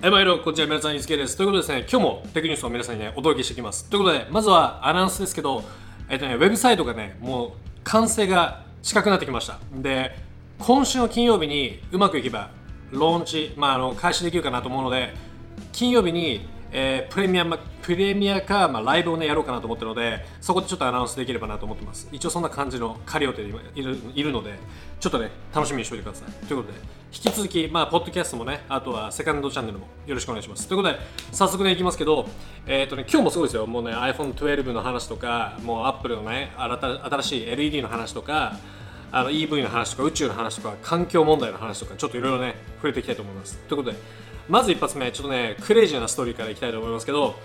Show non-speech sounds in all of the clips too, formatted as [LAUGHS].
はい、マイ、こちら皆さん、いつけです。という。ことでですね、今日もテクニュースを皆さんにね、お届けしていきます。という。ことで、まずはアナウンスですけど、えっとね、ウェブサイトがね、もう。完成が近くなってきました。で、今週の金曜日にう。まくいけば、ローンチ、まあ、あの開始できるかなと思う。ので、金曜日にえー、プレミアプレミアか、まあ、ライブをねやろうかなと思ってるのでそこでちょっとアナウンスできればなと思ってます。一応そんな感じの仮予定でいるいるのでちょっとね楽しみにしておいてください。ということで引き続きまあポッドキャストもねあとはセカンドチャンネルもよろしくお願いします。ということで早速ねいきますけどえっ、ー、とね今日もすごいですよ。もうね iPhone12 の話とかもう Apple のね新しい LED の話とかあの EV の話とか宇宙の話とか環境問題の話とかちょっといろいろね触れていきたいと思います。ということでまず一発目ちょっとねクレイジーなストーリーからいきたいと思いますけど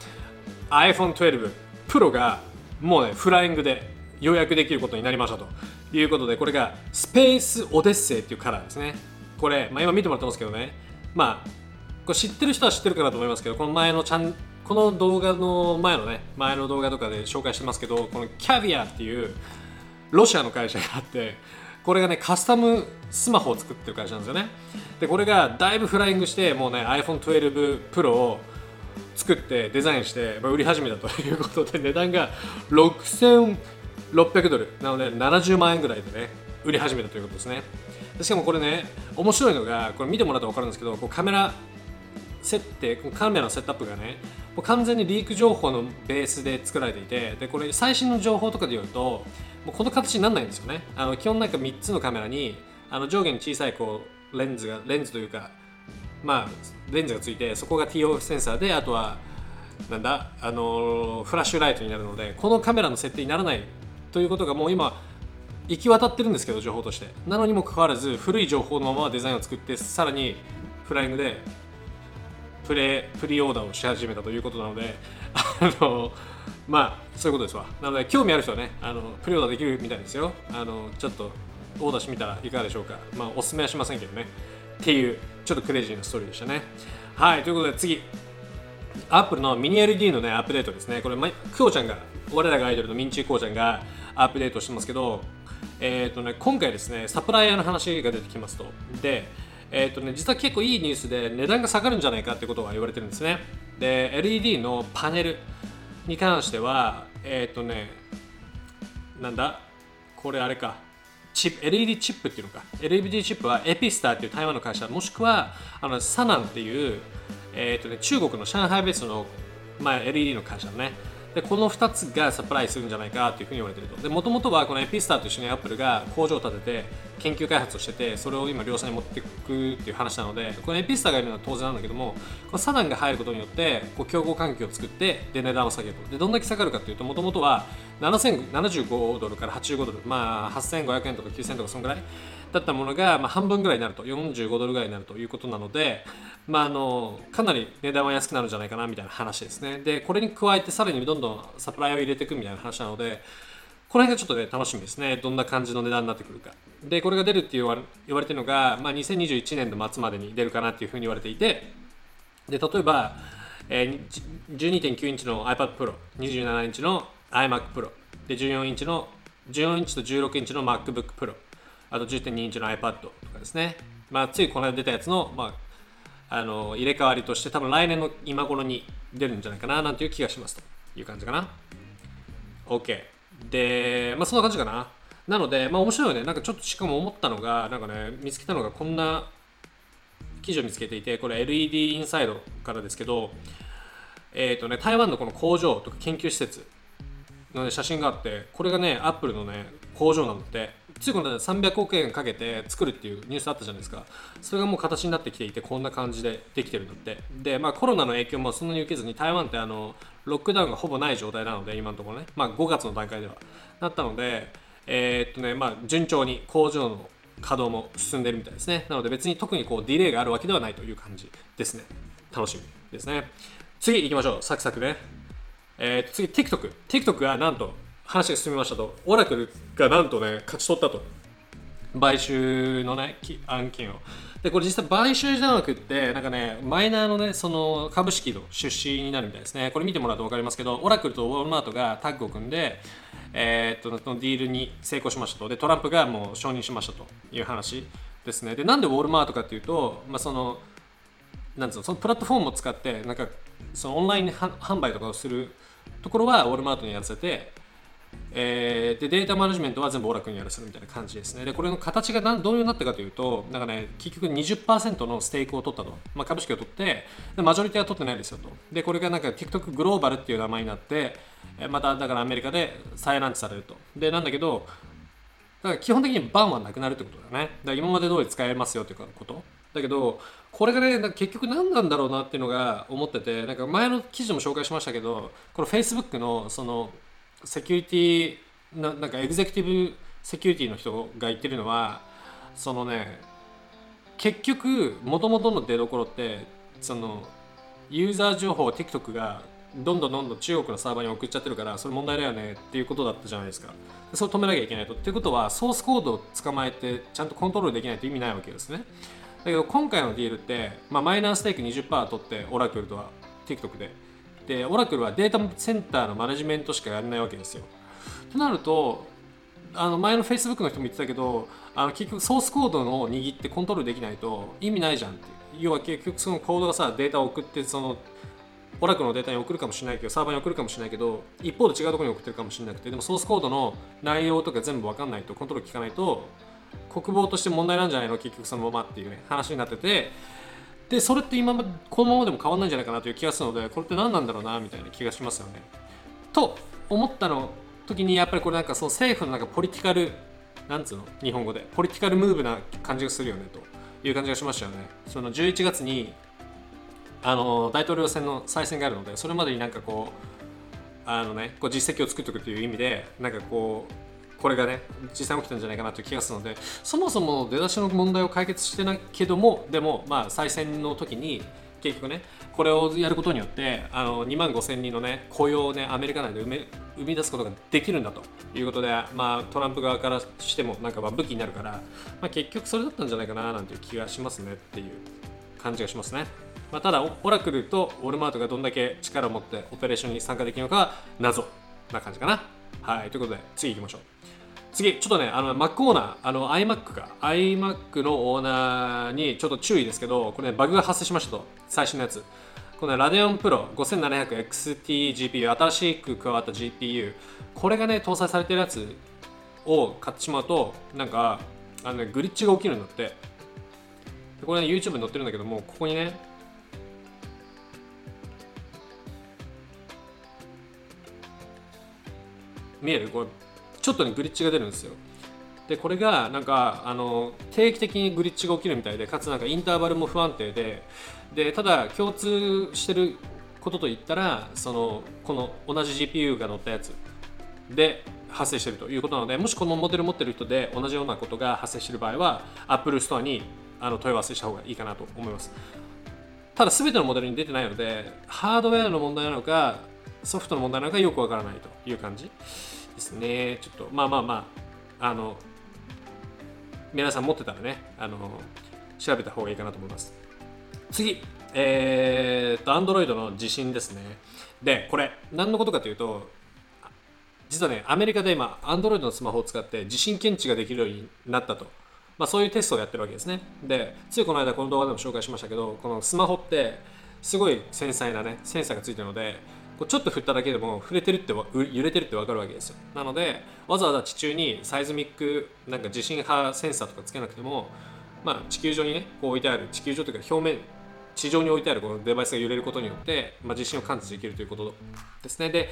iPhone12 Pro がもうねフライングで予約できることになりましたということでこれがスペースオデッセイっていうカラーですね。これ、まあ、今見てもらってますけどね。まあこれ知ってる人は知ってるかなと思いますけどこの前のチャンこの動画の前のね前の動画とかで紹介してますけどこのキャビアっていうロシアの会社があってこれがねカスタムスマホを作ってる会社なんですよね。でこれがだいぶフライングしてもうね iPhone12 Pro を作ってデザインして、ま、売り始めたということで値段が6600ドル。なので70万円ぐらいでね売り始めたということですね。しかもこれね面白いのがこれ見てもらったら分かるんですけどこうカメラ設定カメラのセットアップがねもう完全にリーク情報のベースで作られていてでこれ最新の情報とかで言うともうこの形にならないんですよね。あの基本なんか3つのカメラにあの上下に小さいこうレンズがレンズというかまあレンズがついてそこが TOF センサーであとはなんだあのフラッシュライトになるのでこのカメラの設定にならないということがもう今行き渡ってるんですけど情報として。なのにもかかわらず古い情報のままデザインを作ってさらにフライングでプレプリオーダーをし始めたということなので [LAUGHS] あのまあそういうことですわ。なので興味ある人はねあのプレオーダーできるみたいですよ。あのちょっとオーダーしてみたらいかがでしょうか。まあおすすめはしませんけどね。っていうちょっとクレイジーなストーリーでしたね。はいということで次。アップルのミニ LED のねアップデートですね。これまクオちゃんが我らがアイドルのミンチーコウちゃんがアップデートしてますけどえっ、ー、とね今回ですねサプライヤーの話が出てきますと。でえーとね、実は結構いいニュースで値段が下がるんじゃないかってことが言われてるんですね。で LED のパネルに関してはえっ、ー、とねなんだこれあれかチップ LED チップっていうのか。LED チップはエピスターっていう台湾の会社もしくはあのサナンっていう、えーとね、中国の上海ベースの、まあ、LED の会社のね。でこの2つがサプライするんじゃないかというふうに言われていると。もともとはこのエピスターと一緒にアップルが工場を建てて研究開発をしててそれを今量産に持っていくっていう話なのでこのエピスタがいるのは当然なんだけどもこのサナンが入ることによってこう競合環境を作ってで値段を下げると。でどんだけ下がるかというともともとは7075ドルから85ドルまあ8500円とか9000円とかそんぐらいだったものが、まあ、半分ぐらいになると。45ドルぐらいになるということなので、まあ、あのかなり値段は安くなるんじゃないかなみたいな話ですね。でこれに加えてさらにどんどんサプライを入れていくみたいな話なのでこの辺がちょっとね楽しみですね。どんな感じの値段になってくるか。でこれが出るって言われ言われてるのが、まあ、2021年の末までに出るかなっていうふうに言われていてで例えば、えー、12.9インチの iPad Pro 27インチの iMac Pro で14インチの14インチと16インチの MacBook Pro あと10.2インチの iPad とかですね、まあ、ついこの間出たやつの,、まあ、あの入れ替わりとして多分来年の今頃に出るんじゃないかななんていう気がしますという感じかな。OK で、まあ、そんな感じかな。なので、まあ、面白いよね。なんかちょっとしかも思ったのがなんかね見つけたのがこんな記事を見つけていてこれ LED インサイドからですけどえーとね、台湾のこの工場とか研究施設の、ね、写真があってこれがねアップルのね工場なのでついこの300億円かけて作るっていうニュースあったじゃないですか。それがもう形になってきていてこんな感じでできてるんだって。で、まあ、コロナの影響もそんなに受けずに台湾ってあのロックダウンがほぼない状態なので今のところね、まあ、5月の段階では。なったのでえー、っとねまあ順調に工場の稼働も進んでるみたいですね。なので別に特にこうディレイがあるわけではないという感じですね。楽しみですね。次行きましょう。サクサクね。えー、次 TikTok TikTok がなんと話が進みましたと、オラクルがなんとね、勝ち取ったと。買収のね、案件を。で、これ実際買収じゃなくって、なんかね、マイナーのね、その株式の出資になるみたいですね。これ見てもらうと分かりますけど、オラクルとウォールマートがタッグを組んで、えー、っと、のディールに成功しましたと。で、トランプがもう承認しましたという話ですね。で、なんでウォールマートかっていうと、まあ、その、なんつうのそのプラットフォームを使ってなんかそのオンライン販売とかをするところはウォルマートにやらせてえー、でデータマネジメントは全部オラクにやらせるみたいな感じですね。で、これの形がどういうになったかというと、なんかね、結局20%のステークを取ったと。まあ、株式を取って、でマジョリティは取ってないですよと。で、これがなんか TikTok グローバルっていう名前になって、まただからアメリカで再ランチされると。で、なんだけど、だから基本的にバンはなくなるってことだよね。だから今まで通り使えますよっていうこと。だけど、これがね、結局何なんだろうなっていうのが思ってて、なんか前の記事でも紹介しましたけど、この Facebook のそのセキュリティななんかエグゼクティブセキュリティの人が言ってるのはそのね結局もともとの出どころってそのユーザー情報を TikTok がどんどんどんどん中国のサーバーに送っちゃってるからそれ問題だよねっていうことだったじゃないですか。それ止めなきゃいけないと。っていうことはソースコードを捕まえてちゃんとコントロールできないと意味ないわけですね。だけど今回のディールって、まあ、マイナーステーク20%取ってオラクルとは TikTok で。でオラクルはデータセンターのマネジメントしかやらないわけですよ。となるとあの前の Facebook の人も言ってたけどあの結局ソースコードの握ってコントロールできないと意味ないじゃんって要は結局そのコードがさデータを送ってそのオラクルのデータに送るかもしれないけどサーバーに送るかもしれないけど一方で違うところに送ってるかもしれなくてでもソースコードの内容とか全部分かんないとコントロール効かないと国防として問題なんじゃないの？結局そのままっていうね話になっててでそれって今まこのままでも変わんないんじゃないかなという気がするのでこれって何なんだろうなみたいな気がしますよね。と思ったの時にやっぱりこれなんかその政府のなんかポリティカルなんつうの？日本語で。ポリティカルムーブな感じがするよねという感じがしましたよね。その11月にあの大統領選の再選があるのでそれまでになんかこうあのねこう実績を作っておくという意味でなんかこうこれがね実際起きたんじゃないかなという気がするのでそもそも出だしの問題を解決してないけどもでもまあ再選の時に結局ねこれをやることによってあの2万5000人の、ね、雇用を、ね、アメリカ内で生み出すことができるんだということで、まあ、トランプ側からしてもなんかま武器になるから、まあ、結局それだったんじゃないかななんていう気がしますねっていう感じがしますね。まあ、ただ、オラクルとウォルマートがどんだけ力を持ってオペレーションに参加できるのかは謎な感じかな。はい、ということで次行きましょう。次、ちょっとね、あの Mac オーナー、あの iMac が、iMac のオーナーにちょっと注意ですけど、これね、バグが発生しましたと、最新のやつ。このラデオンプロ 5700XTGPU 新しく加わった GPU これがね搭載されてるやつを買ってしまうとなんかあの、ね、グリッチが起きるんだってこれね YouTube に載ってるんだけどもここにね見える？これちょっとねグリッチが出るんですよ。でこれがなんかあの定期的にグリッチが起きるみたいでかつなんかインターバルも不安定ででただ共通してることといったらそのこの同じ GPU が乗ったやつ。で発生してるということなのでもしこのモデル持ってる人で同じようなことが発生してる場合は Apple Store にあの問い合わせした方がいいかなと思います。ただ全てのモデルに出てないのでハードウェアの問題なのかソフトの問題なのかよくわからないという感じですね。ちょっとまあまあまああの皆さん持ってたらねあの調べた方がいいかなと思います。次えー、っと Android の地震ですね。でこれ何のことかというと実はねアメリカで今 Android のスマホを使って地震検知ができるようになったと。まあ、そういうテストをやってるわけですね。で、ついこの間この動画でも紹介しましたけど、このスマホってすごい繊細なね、センサーがついてるので、こうちょっと振っただけでも触れてるって揺れてるって分かるわけですよ。なのでわざわざ地中にサイズミックなんか地震波センサーとかつけなくても、まあ、地球上にねこう置いてある地球上というか表面地上に置いてあるこのデバイスが揺れることによって、まあ、地震を感知できるということですね。で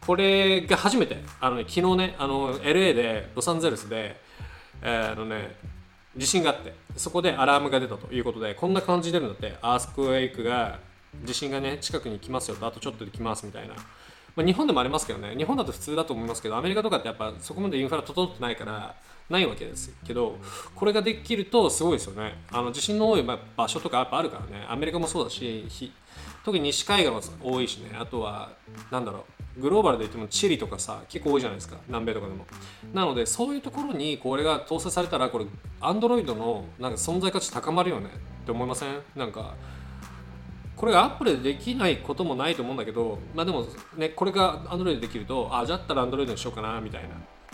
これが初めてあの、ね、昨日ねあの LA でロサンゼルスで、えー、あのね地震があってそこでアラームが出たということでこんな感じで出るんだってアースクエイクが地震がね近くに来ますよとあとちょっとで来ますみたいな、まあ、日本でもありますけどね。日本だと普通だと思いますけどアメリカとかってやっぱそこまでインフラ整ってないからないわけですけどこれができるとすごいですよね。あの地震の多い場所とかやっぱあるからね。アメリカもそうだし特に西海岸は多いしね。あとはなんだろう。グローバルで言ってもチリとかさ結構多いじゃないですか。南米とかでも。なのでそういうところにこれが搭載されたらこれアンドロイドのなんか存在価値高まるよねって思いません？なんかこれがアップルでできないこともないと思うんだけど、まあでもね、これが Android できると、あ、じゃったら Android にしようかな、みたいな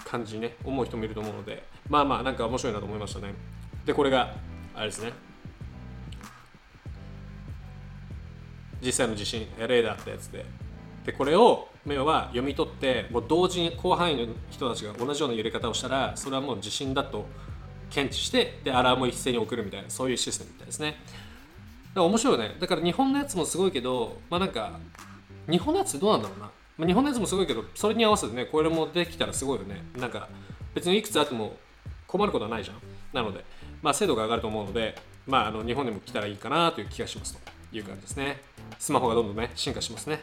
感じにね、思う人もいると思うので、まあまあ、なんか面白いなと思いましたね。で、これが、あれですね。実際の地震例であったやつででこれを要は読み取ってもう同時に広範囲の人たちが同じような揺れ方をしたらそれはもう地震だと検知してでアラームを一斉に送るみたいなそういうシステムみたいですねら面白いよね。だから日本のやつもすごいけどまあなんか日本のやつどうなんだろうな、まあ、日本のやつもすごいけどそれに合わせてねこれもできたらすごいよね。なんか別にいくつあっても困ることはないじゃん。なのでまあ精度が上がると思うのでまああの日本でも来たらいいかなという気がしますと。いう感じですね。スマホがどんどんね進化しますね。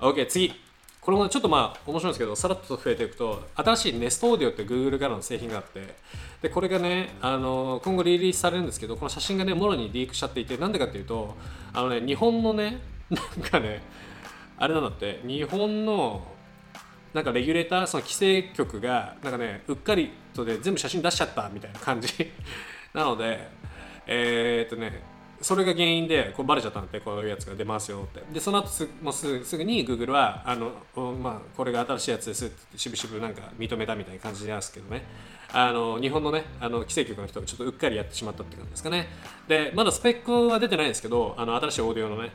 OK 次。これもちょっとまあ面白いんですけどさらっと増えていくと新しい Nest Audio って Google からの製品があってでこれがねあの今後リリースされるんですけどこの写真がねもろにリークしちゃっていてなんでかっていうとあのね日本のねなんかねあれなんだって日本のなんかレギュレーターその規制局がなんかねうっかりとで全部写真出しちゃったみたいな感じ。[LAUGHS] なのでえー、っとねそれが原因でこうバレちゃったんでこういうやつが出ますよって。でその後すもうすすぐに Google はあの、まあ、これが新しいやつですってしぶしぶなんか認めたみたいな感じなんですけどね。あの日本のねあの規制局の人がちょっとうっかりやってしまったって感じですかね。でまだスペックは出てないんですけどあの新しいオーディオのね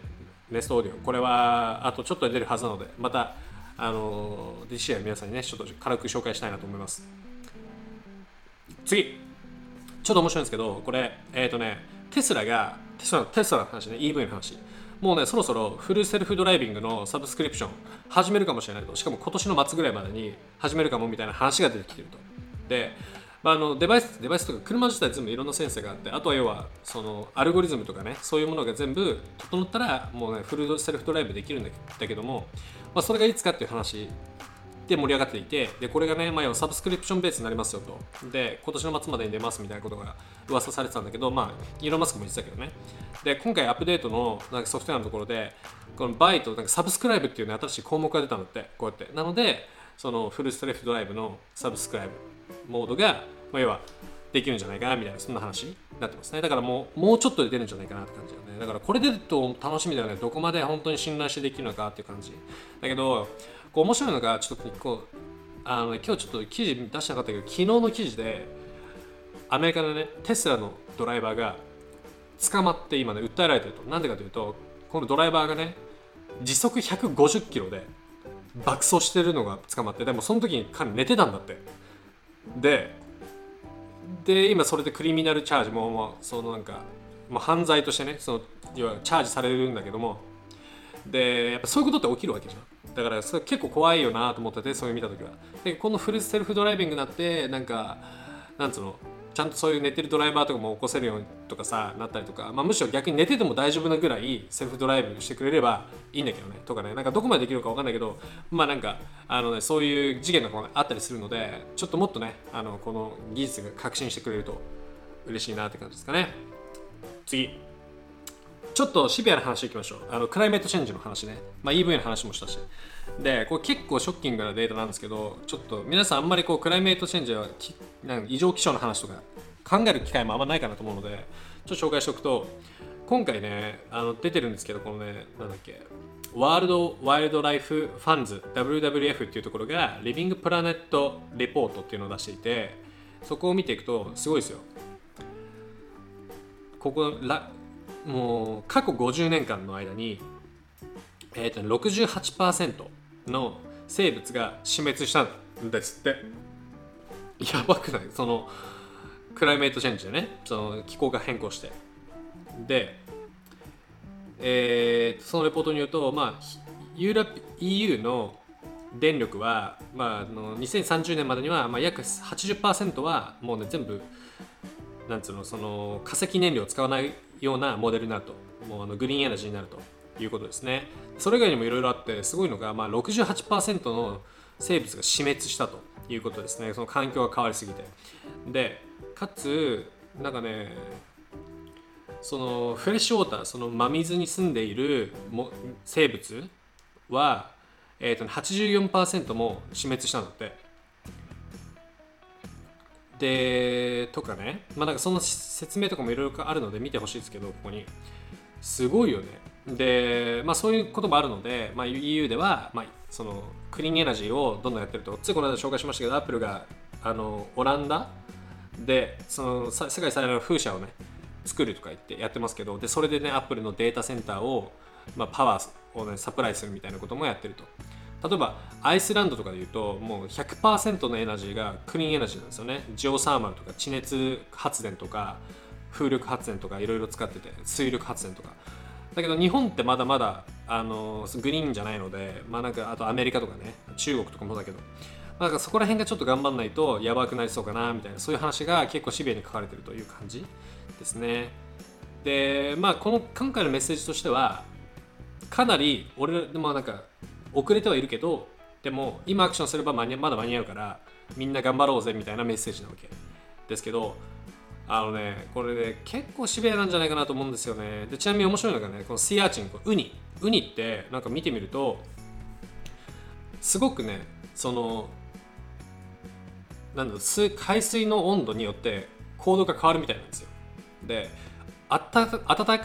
ネストオーディオこれはあとちょっと出るはずなのでまたあの DCI 皆さんにねちょっと軽く紹介したいなと思います。次ちょっと面白いんですけどこれえっ、ー、とねテスラがテスラテスラの話ね EV の話。もうねそろそろフルセルフドライビングのサブスクリプション始めるかもしれないと。しかも今年の末ぐらいまでに始めるかもみたいな話が出てきてると。で、まあ、あのデバイスデバイスとか車自体全部いろんなセンサーがあってあとは要はそのアルゴリズムとかねそういうものが全部整ったらもうねフルセルフドライブできるんだけども、まあ、それがいつかっていう話で盛り上がっていてでこれがね、まあ、サブスクリプションベースになりますよと。で今年の末までに出ますみたいなことが噂されてたんだけどまあイーロン・マスクも言ってたけどね。で今回アップデートのなんかソフトウェアのところでこのバイトなんかサブスクライブっていうね新しい項目が出たんだってこうやって。なのでそのフルストレフドライブのサブスクライブモードが、まあ、要はできるんじゃないかなみたいなそんな話になってますね。だからもうもうちょっとで出るんじゃないかなって感じだよね。だからこれ出ると楽しみだよね。どこまで本当に信頼してできるのかっていう感じ。だけどこう面白いのがちょっとこうあの今日ちょっと記事出してなかったけど昨日の記事でアメリカのねテスラのドライバーが捕まって今ね訴えられてると。なんでかというとこのドライバーがね時速150キロで爆走してるのが捕まってでもその時に彼寝てたんだって。でで今それでクリミナルチャージももうそのなんかもう犯罪としてねその要はチャージされるんだけども。でやっぱそういうことって起きるわけじゃん。だからそれ結構怖いよなと思っててそういう見た時は。でこのフルセルフドライビングになってなんかなんつうのちゃんとそういう寝てるドライバーとかも起こせるようにとかさなったりとか、まあ、むしろ逆に寝てても大丈夫なぐらいセルフドライブしてくれればいいんだけどねとかね。なんかどこまでできるか分かんないけどまあなんかあの、ね、そういう事件とかもあったりするのでちょっともっとねあのこの技術が革新してくれると嬉しいなって感じですかね。次。ちょっとシビアな話いきましょう。あのクライメートチェンジの話ね。まあ、EV の話もしたし。で、これ結構ショッキングなデータなんですけど、ちょっと皆さんあんまりこうクライメートチェンジはなんか異常気象の話とか考える機会もあんまないかなと思うので、ちょっと紹介しておくと、今回ね、あの出てるんですけど、このね、なんだっけ、ワールド・ワイルド・ライフ・ファンズ WWF っていうところがリビング・プラネット・レポートっていうのを出していてそこを見ていくとすごいですよここラもう過去50年間の間に、えーと、68%の生物が死滅したんですって。やばくない？そのクライメートチェンジでねその気候が変更して。で、えー、そのレポートによると、まあ、ユーラ EU の電力は、まあ、あの2030年までには、まあ、約80%はもうね全部なんつうのその化石燃料を使わないようなモデルになるともうあのグリーンエナジーになるということですね。それ以外にもいろいろあってすごいのが、まあ、68%の生物が死滅したということですね。その環境が変わりすぎて。でかつなんかねそのフレッシュウォーターその真水に住んでいるも生物は、えーと、84%も死滅したんだって。でとかねまあなんかその説明とかもいろいろあるので見てほしいですけどここに。すごいよね。でまあそういうこともあるので、まあ、EU では、まあ、そのクリーンエナジーをどんどんやってると。ついこの間紹介しましたけどアップルがあのオランダでその世界最大の風車をね作るとか言ってやってますけどでそれでねアップルのデータセンターをまあ、パワーを、ね、サプライするみたいなこともやってると。例えばアイスランドとかで言うともう100%のエナジーがクリーンエナジーなんですよね。ジオサーマルとか地熱発電とか風力発電とかいろいろ使ってて水力発電とか。だけど日本ってまだまだあのグリーンじゃないので、まあ、なんかあとアメリカとかね中国とかもだけど。なんかそこら辺がちょっと頑張んないとやばくなりそうかなみたいなそういう話が結構シビアに書かれてるという感じですね。でまあこの今回のメッセージとしてはかなり俺でもなんか遅れてはいるけどでも今アクションすれば間にまだ間に合うからみんな頑張ろうぜみたいなメッセージなわけ。ですけどあのねこれね結構シビアなんじゃないかなと思うんですよね。でちなみに面白いのがねこのシーアーチンウニ。ウニってなんか見てみるとすごくねそのなんだろう海水の温度によって行動が変わるみたいなんですよ。であった暖か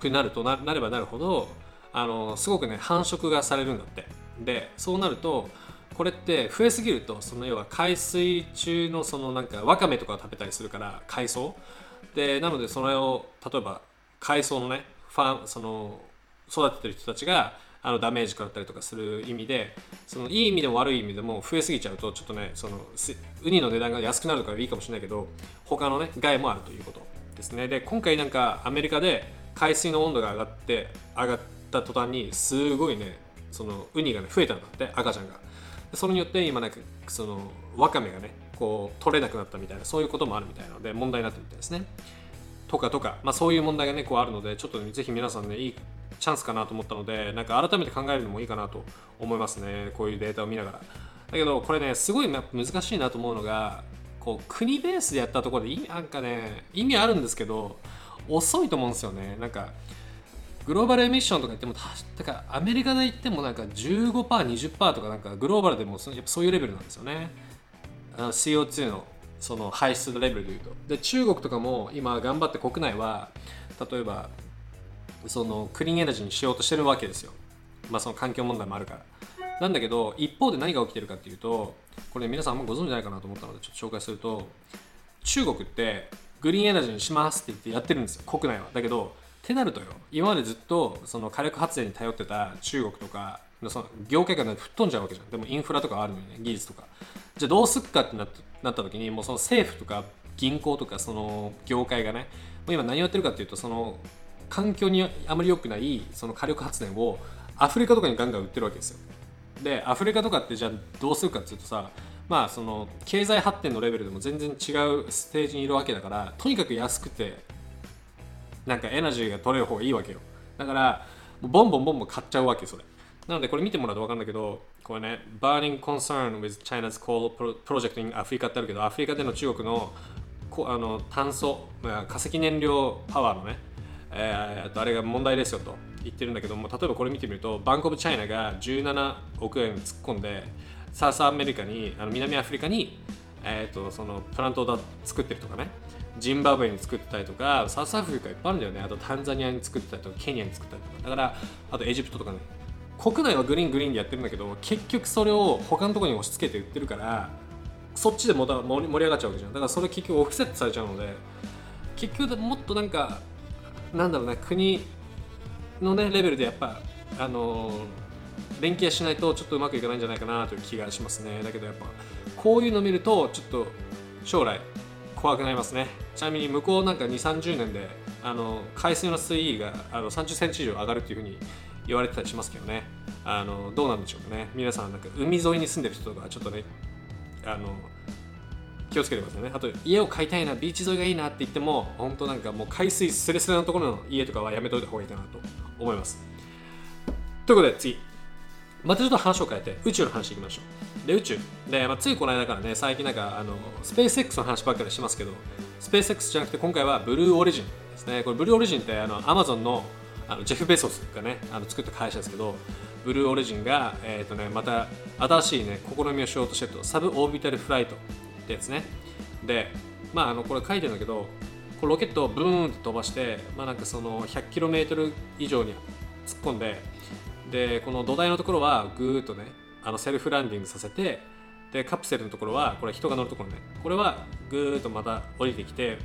くなるとなればなるほどあのすごくね繁殖がされるんだって。でそうなるとこれって増えすぎるとその要は海水中のそのなんかわかめとかを食べたりするから海藻。でなのでそれを例えば海藻のねファンその育ててる人たちがあのダメージ食らったりとかする意味でそのいい意味でも悪い意味でも増えすぎちゃうとちょっとねそのウニの値段が安くなるからいいかもしれないけど他のね害もあるということですね。で今回なんかアメリカで海水の温度が上がって上がった途端にすごいねそのウニがね増えたんだって赤ちゃんが。それによって今なんかそのワカメがねこう取れなくなったみたいなそういうこともあるみたいなので問題になってるみたいですね。とかとか、まあ、そういう問題がねこうあるのでちょっと、ね、ぜひ皆さんねいいチャンスかなと思ったのでなんか改めて考えるのもいいかなと思いますねこういうデータを見ながら。だけどこれねすごい難しいなと思うのがこう国ベースでやったところでなんかね意味あるんですけど遅いと思うんですよね。なんかグローバルエミッションとか言ってもだからアメリカで言ってもなんか 15%20% とかなんかグローバルでもそういうレベルなんですよね。CO2 のその排出のレベルでいうとで中国とかも今頑張って国内は例えばそのクリーンエナジーにしようとしてるわけですよ。まあその環境問題もあるから。なんだけど一方で何が起きてるかっていうとこれ皆さんあんまご存知ないかなと思ったのでちょっと紹介すると中国ってグリーンエナジーにしますって言ってやってるんですよ国内は。だけどってなるとよ。今までずっとその火力発電に頼ってた中国とかのその業界が吹っ飛んじゃうわけじゃん。でもインフラとかあるのにね。技術とか。じゃあどうすっかってなった時にもうその政府とか銀行とかその業界がねもう今何をやってるかっていうとその環境にあまり良くないその火力発電をアフリカとかにガンガン売ってるわけですよ。でアフリカとかってじゃあどうするかっていうとさまあその経済発展のレベルでも全然違うステージにいるわけだからとにかく安くてなんかエナジーが取れる方がいいわけよ。だからボンボンボンボン買っちゃうわけそれ。なのでこれ見てもらうと分かるんだけどこれね Burning Concern with China's Coal Project in Africa ってあるけどアフリカでの中国のこあの炭素化石燃料パワーのね、えー、あれが問題ですよと言ってるんだけども例えばこれ見てみると Bank of China が17億円突っ込んで South America にあの南アフリカに、えー、とそのプラントを作ってるとかね。ジンバブエに作ったりとか South Africa いっぱいあるんだよね。あとタンザニアに作ったりとかケニアに作ったりとか。だからあとエジプトとかね。国内はグリーングリーンでやってるんだけど結局それを他のとこに押し付けて売ってるからそっちでも盛り上がっちゃうわけじゃん。だからそれ結局 offset されちゃうので結局もっとなんかなんだろうね国のねレベルでやっぱあのー、連携しないとちょっとうまくいかないんじゃないかなという気がしますね。だけどやっぱこういうの見るとちょっと将来怖くなりますね。ちなみに向こうなんか2 3 0年であの海水の水位があの30センチ以上上がるっていうふうに言われてたりしますけどね。あのどうなんでしょうかね。皆さんなんか海沿いに住んでる人とかちょっとねあの気をつけてくださいね。あと家を買いたいなビーチ沿いがいいなって言っても本当なんかもう海水すれすれのところの家とかはやめといた方がいいかなと思います。ということで次。またちょっと話を変えて宇宙の話いきましょう。で宇宙。で、まあ、ついこの間からね最近なんかあのスペース X の話ばっかりしますけどスペース X じゃなくて今回はブルーオリジンですね。これブルーオリジンってあの Amazon のあのジェフ・ベソスがねあの作った会社ですけどブルーオリジンが、えーとね、また新しい、ね、試みをしようとしてるとサブオービタルフライトってやつね。でまああのこれ書いてるんだけどこロケットをブーンって飛ばして、まあ、なんかその 100km 以上に突っ込んででこの土台のところはぐーっとねあのセルフランディングさせてでカプセルのところはこれ人が乗るところね。これはぐーっとまた降りてきて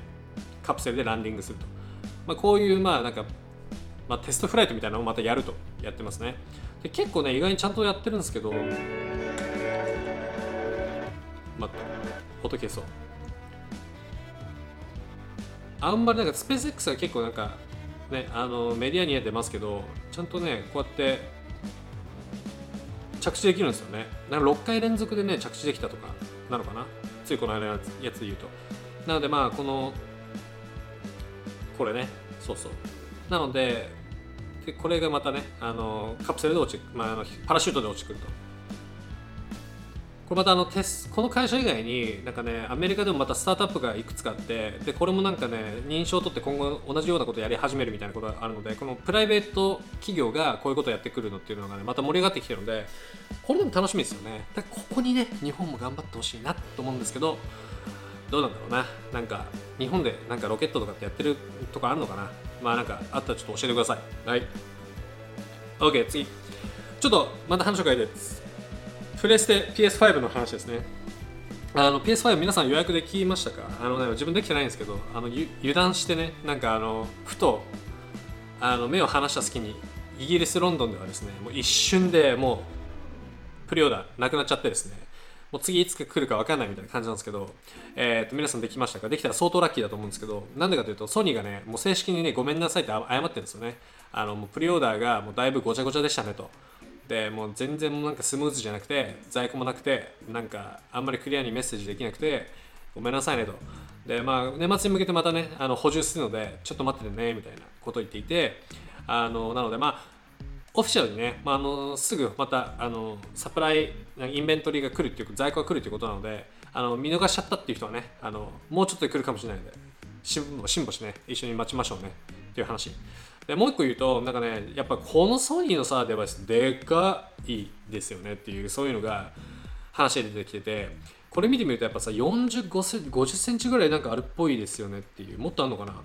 カプセルでランディングすると、まあ、こういうまあなんかまあ、テストフライトみたいなのをまたやると。やってますね。で結構ね意外にちゃんとやってるんですけど待って音消そう。あんまりなんかスペース X は結構なんかねあのメディアには出ますけどちゃんとねこうやって着地できるんですよね。なんか6回連続でね着地できたとかなのかな。ついこの間のやつで言うと。なのでまあこのこれね。そうそう。なのででこれがまたねあのカプセルで落ち、まあ、あのパラシュートで落ちてくると。これまたあのテスこの会社以外になんかねアメリカでもまたスタートアップがいくつかあってでこれもなんかね認証を取って今後同じようなことをやり始めるみたいなことがあるのでこのプライベート企業がこういうことをやってくるのっていうのがねまた盛り上がってきてるのでこれでも楽しみですよね。だここにね日本も頑張ってほしいなと思うんですけどどうなんだろうな。なんか日本でなんかロケットとかってやってるとかあるのかな。まあなんかあったらちょっと教えてください。はい。OK 次。ちょっとまた話を変えてプレステ PS5 の話ですね。あの PS5 皆さん予約できましたか？あの、ね、自分できてないんですけどあの油断してねなんかあのふとあの目を離した隙にイギリス・ロンドンではですねもう一瞬でもうプリオーダーなくなっちゃってですねもう次いつ来るか分かんないみたいな感じなんですけど、えー、と皆さんできましたか？できたら相当ラッキーだと思うんですけどなんでかというとソニーがねもう正式にねごめんなさいって謝ってるんですよね。あのもうプリオーダーがもうだいぶごちゃごちゃでしたねと。でもう全然なんかスムーズじゃなくて在庫もなくてなんかあんまりクリアにメッセージできなくてごめんなさいねと。でまあ年末に向けてまたねあの補充するのでちょっと待っててねみたいなことを言っていてあのなのでまあオフィシャルにね、まあ、あのすぐまたあのサプライインベントリーが来るっていう在庫が来るということなのであの見逃しちゃったっていう人はねあのもうちょっとで来るかもしれないので辛抱してね一緒に待ちましょうねっていう話。でもう一個言うとなんかねやっぱこのソニーのさデバイスでかいですよねっていうそういうのが話で出てきててこれ見てみるとやっぱさ45セ50センチぐらいなんかあるっぽいですよねっていうもっとあるのかな。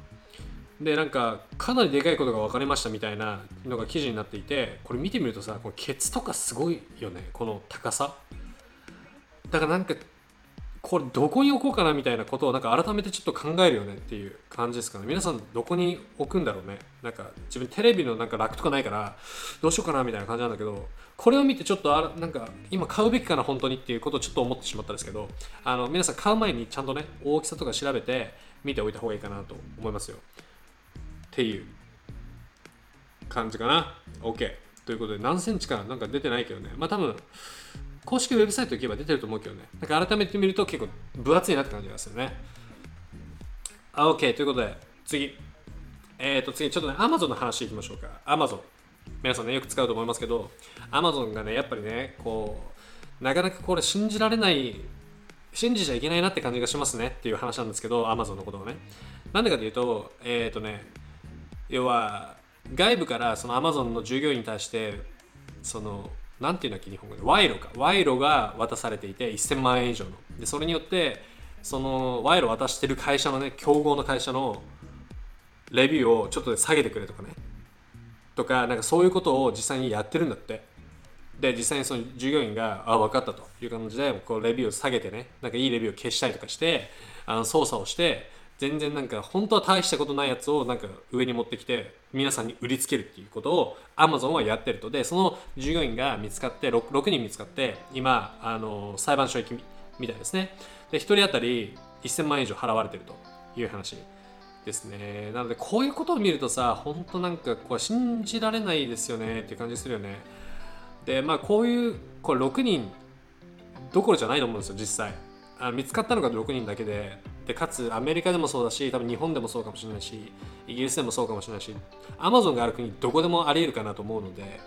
でなんかかなりでかいことが分かりましたみたいなのが記事になっていてこれ見てみるとさこのケツとかすごいよねこの高さ。だからなんかこれどこに置こうかなみたいなことをなんか改めてちょっと考えるよねっていう感じですかね。皆さんどこに置くんだろうね。なんか自分テレビのなんか楽とかないからどうしようかなみたいな感じなんだけどこれを見てちょっとあなんか今買うべきかな本当にっていうことをちょっと思ってしまったんですけどあの皆さん買う前にちゃんとね大きさとか調べて見ておいた方がいいかなと思いますよ。っていう感じかな。OK ということで何センチかなんか出てないけどね。まあ多分公式ウェブサイト行けば出てると思うけどね。なんか改めて見ると結構分厚いなって感じがするね。あ、OK。ということで、次。えっ、ー、と、次、ちょっとね、Amazon の話いきましょうか。Amazon。皆さんね、よく使うと思いますけど、Amazon がね、やっぱりね、こう、なかなかこれ信じられない、信じちゃいけないなって感じがしますねっていう話なんですけど、Amazon のことをね。なんでかというと、えっ、ー、とね、要は、外部からその Amazon の従業員に対して、その、なんていうんだっけ日本語で？賄賂か。賄賂が渡されていて1000万円以上の。でそれによってその賄賂渡してる会社のね競合の会社のレビューをちょっと下げてくれとかね。とかなんかそういうことを実際にやってるんだって。で実際にその従業員があ分かったという感じでこうレビューを下げてねなんかいいレビューを消したりとかしてあの操作をして全然なんか本当は大したことないやつをなんか上に持ってきて皆さんに売りつけるっていうことを Amazon はやってると。でその従業員が見つかって 6, 6人見つかって今あの裁判所行きみたいですね。で1人当たり1000万円以上払われてると。いう話ですね。なのでこういうことを見るとさ本当なんかこれ信じられないですよね。っていう感じするよね。でまあこういうこれ6人どころじゃないと思うんですよ実際。あ見つかったのが6人だけででかつアメリカでもそうだし多分日本でもそうかもしれないしイギリスでもそうかもしれないしアマゾンがある国どこでもありえるかなと思うので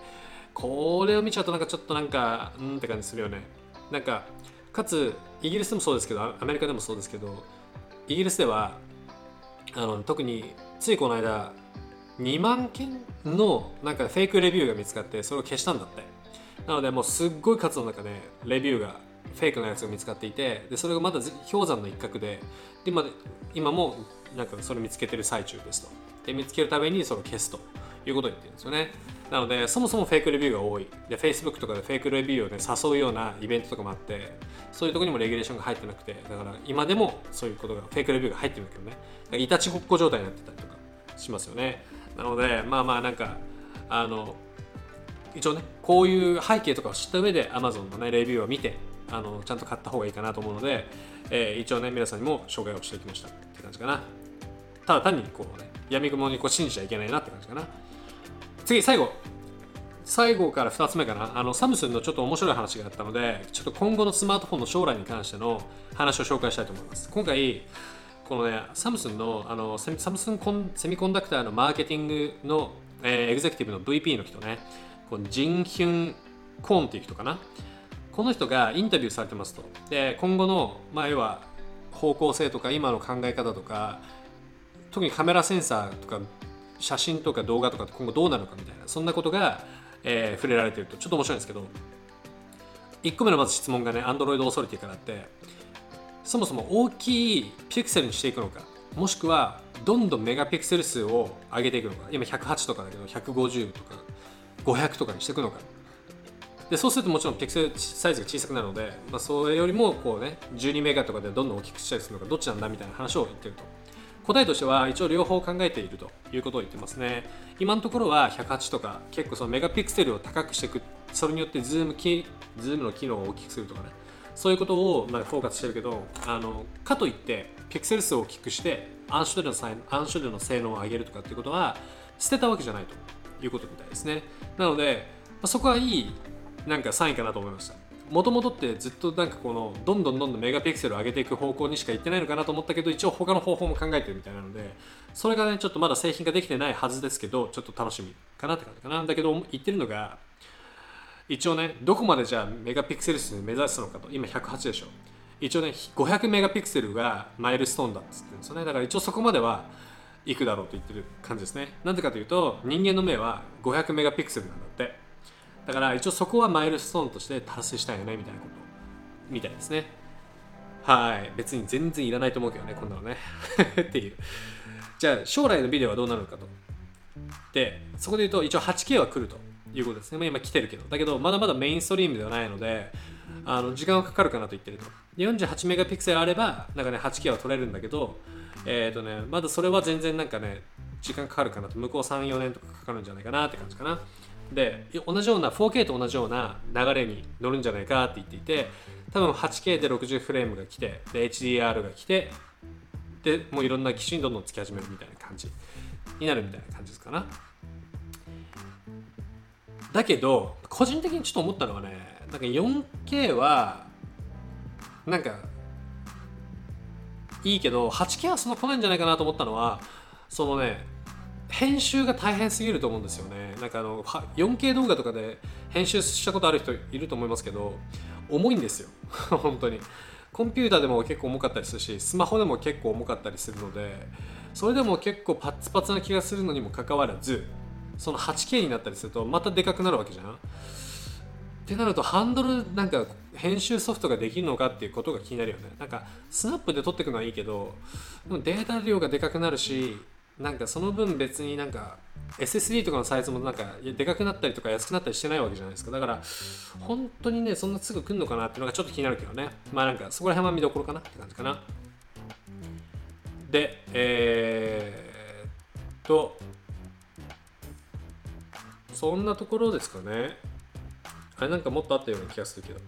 これを見ちゃうとなんかちょっとなんかうんって感じするよね。なんかかつイギリスでもそうですけどアメリカでもそうですけどイギリスではあの特についこの間2万件のなんかフェイクレビューが見つかってそれを消したんだって。なのでもうすっごい数の中でレビューがフェイクのやつが見つかっていてでそれがまだ氷山の一角でで今今もなんかそれ見つけてる最中ですと。で見つけるためにそれを消すということを言ってるんですよね。なのでそもそもフェイクレビューが多い。で Facebook とかでフェイクレビューを、ね、誘うようなイベントとかもあってそういうとこにもレギュレーションが入ってなくてだから今でもそういうことがフェイクレビューが入ってるんだけどね。いたちごっこ状態になってたりとかしますよね。なのでまあまあなんかあの一応ねこういう背景とかを知った上で Amazon のねレビューを見てあのちゃんと買った方がいいかなと思うので、えー、一応ね皆さんにも紹介をしていきましたって感じかな。ただ単にこうね闇雲にこう信じちゃいけないなって感じかな。次最後。最後から2つ目かな。あのサムスンのちょっと面白い話があったのでちょっと今後のスマートフォンの将来に関しての話を紹介したいと思います。今回このねサムスンのあのサムスンコンセミコンダクターのマーケティングの、えー、エグゼクティブの VP の人ね。このジン・ヒュン・コーンっていう人かな。この人がインタビューされてますと。で今後の、まあ、要は方向性とか今の考え方とか特にカメラセンサーとか写真とか動画とか今後どうなるのかみたいなそんなことがえー、触れられてると。ちょっと面白いんですけど1個目のまず質問がね Android Authority からあってそもそも大きいピクセルにしていくのかもしくはどんどんメガピクセル数を上げていくのか。今108とかだけど150とか500とかにしていくのか。でそうするともちろんピクセルサイズが小さくなるので、まあ、それよりもこうね12メガとかでどんどん大きくしたりするのかどっちなんだみたいな話を言ってると。答えとしては一応両方考えているということを言ってますね。今のところは108とか結構そのメガピクセルを高くしていくそれによってズームキズームの機能を大きくするとかね。そういうことをまあフォーカスしてるけどあのかといってピクセル数を大きくして暗所での暗所での性能を上げるとかっていうことは捨てたわけじゃないということみたいですね。なので、まあ、そこはいいなんかサインかなと思いました。もともとってずっとなんかこのどんどんどんどんメガピクセルを上げていく方向にしか行ってないのかなと思ったけど一応他の方法も考えてるみたいなのでそれがねちょっとまだ製品ができてないはずですけどちょっと楽しみかなって感じかな。だけど言ってるのが一応ねどこまでじゃあメガピクセル数目指すのかと。今108でしょ。一応ね500メガピクセルがマイルストーンだっつってるんですよね。だから一応そこまでは行くだろうと言ってる感じですね。なんでかというと人間の目は500メガピクセルなんだって。だから一応そこはマイルストーンとして達成したいよねみたいなこと。みたいですね。はい。別に全然いらないと思うけどねこんなのね。[LAUGHS] っていう。じゃあ将来のビデオはどうなるのかと。でそこで言うと一応 8K は来るということですね、まあ、今来てるけど。だけどまだまだメインストリームではないのであの時間はかかるかなと言ってると。48メガピクセルあればなんかね 8K は撮れるんだけどえっ、ー、とねまだそれは全然なんかね時間かかるかなと。向こう34年とかかかるんじゃないかなって感じかな。で同じような 4K と同じような流れに乗るんじゃないかって言っていて多分 8K で60フレームが来てで HDR が来てでもういろんな機種にどんどんつき始めるみたいな感じになるみたいな感じですかな。だけど個人的にちょっと思ったのはねなんか 4K はなんかいいけど 8K はそんな来ないんじゃないかなと思ったのはそのね編集が大変すぎると思うんですよね。なんかあの 4K 動画とかで編集したことある人いると思いますけど重いんですよ。[LAUGHS] 本当に。コンピューターでも結構重かったりするしスマホでも結構重かったりするのでそれでも結構パツパツな気がするのにもかかわらずその 8K になったりするとまたでかくなるわけじゃん。ってなるとハンドルなんか編集ソフトができるのかっていうことが気になるよね。なんかスナップで撮ってくのはいいけどでもデータ量がでかくなるしなんかその分別になんか SSD とかのサイズもなんかでかくなったりとか安くなったりしてないわけじゃないですか。だから本当にねそんなすぐ来るのかなっていうのがちょっと気になるけどね。まあなんかそこら辺は見どころかなって感じかな。でえー、っとそんなところですかね。あれなんかもっとあったような気がするけど。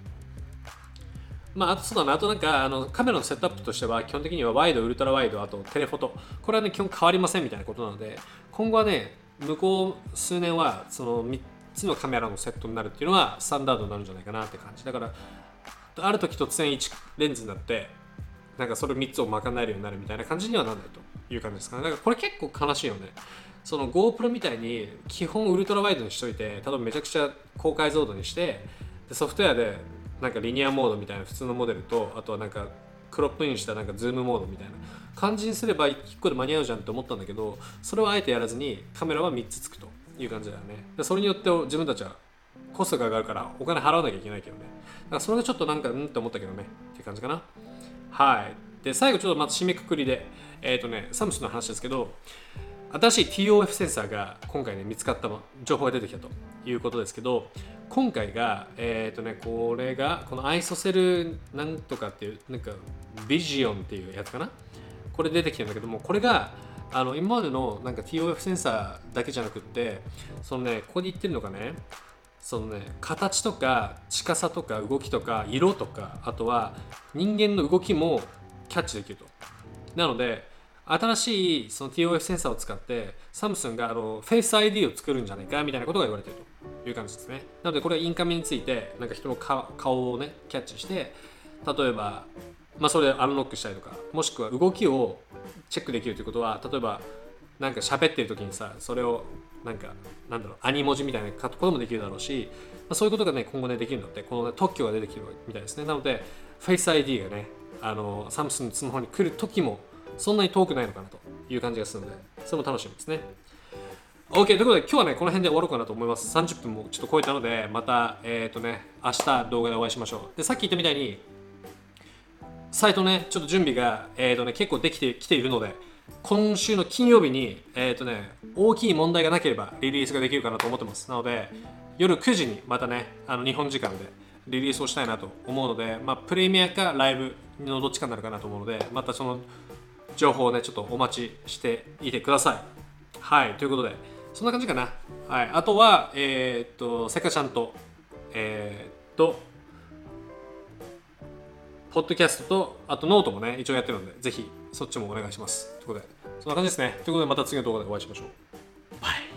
まあ、あとそうだな、あとなんかあのカメラのセットアップとしては基本的にはワイド、ウルトラワイド、あとテレフォト、これはね、基本変わりませんみたいなことなので、今後はね、向こう数年はその3つのカメラのセットになるっていうのはスタンダードになるんじゃないかなって感じ。だから、ある時突然1レンズになって、なんかそれ3つを賄えるようになるみたいな感じにはならないという感じですかね。だからこれ結構悲しいよね。その GoPro みたいに基本ウルトラワイドにしといて、例えばめちゃくちゃ高解像度にして、でソフトウェアでなんかリニアモードみたいな普通のモデルとあとはなんかクロップインしたなんかズームモードみたいな。感じにすれば1個で間に合うじゃんって思ったんだけどそれをあえてやらずにカメラは3つつくと。いう感じだよね。でそれによって自分たちはコストが上がるからお金払わなきゃいけないけどね。だからそれがちょっとなんかうんって思ったけどね。っていう感じかな。はい。で最後ちょっとまた締めくくりでえっ、ー、とねサムスの話ですけど新しい TOF センサーが今回ね見つかった情報が出てきたということですけど今回が、えっ、ー、とね、これが、このアイソセルなんとかっていう、なんか、ビジオンっていうやつかな？これ出てきてるんだけども、これが、あの今までのなんか TOF センサーだけじゃなくってそのねここに言ってるのがねそのね形とか近さとか動きとか色とかあとは人間の動きもキャッチできるとなので新しいその TOF センサーを使ってサムスンがあのフェイス ID を作るんじゃないかみたいなことが言われているという感じですね。なのでこれはインカメについてなんか人の顔をねキャッチして例えばまあそれでアンロックしたりとかもしくは動きをチェックできるということは例えばなんか喋ってる時にさそれをなんかなんだろうアニ文字みたいなこともできるだろうし、まあ、そういうことがね今後ねできるのでこの、ね、特許が出てきるみたいですね。なのでフェイス ID がねあのサムスンのスマホに来る時もそんなに遠くないのかなという感じがするのでそれも楽しみですね。OK ということで今日はねこの辺で終わろうかなと思います。30分もちょっと超えたのでまたえっ、ー、とね明日動画でお会いしましょう。でさっき言ったみたいにサイトねちょっと準備が、えーとね、結構できてきているので今週の金曜日に、えーとね、大きい問題がなければリリースができるかなと思ってます。なので、夜9時にまたね、あの日本時間でリリースをしたいなと思うので、まあ、プレミアかライブのどっちかになるかなと思うので、またその情報をね、ちょっとお待ちしていてください。はい、ということで、そんな感じかな。はい、あとは、えー、っと、せかちゃんと、えー、っと、ポッドキャストと、あとノートもね、一応やってるので、ぜひそっちもお願いします。ということで、そんな感じですね。ということで、また次の動画でお会いしましょう。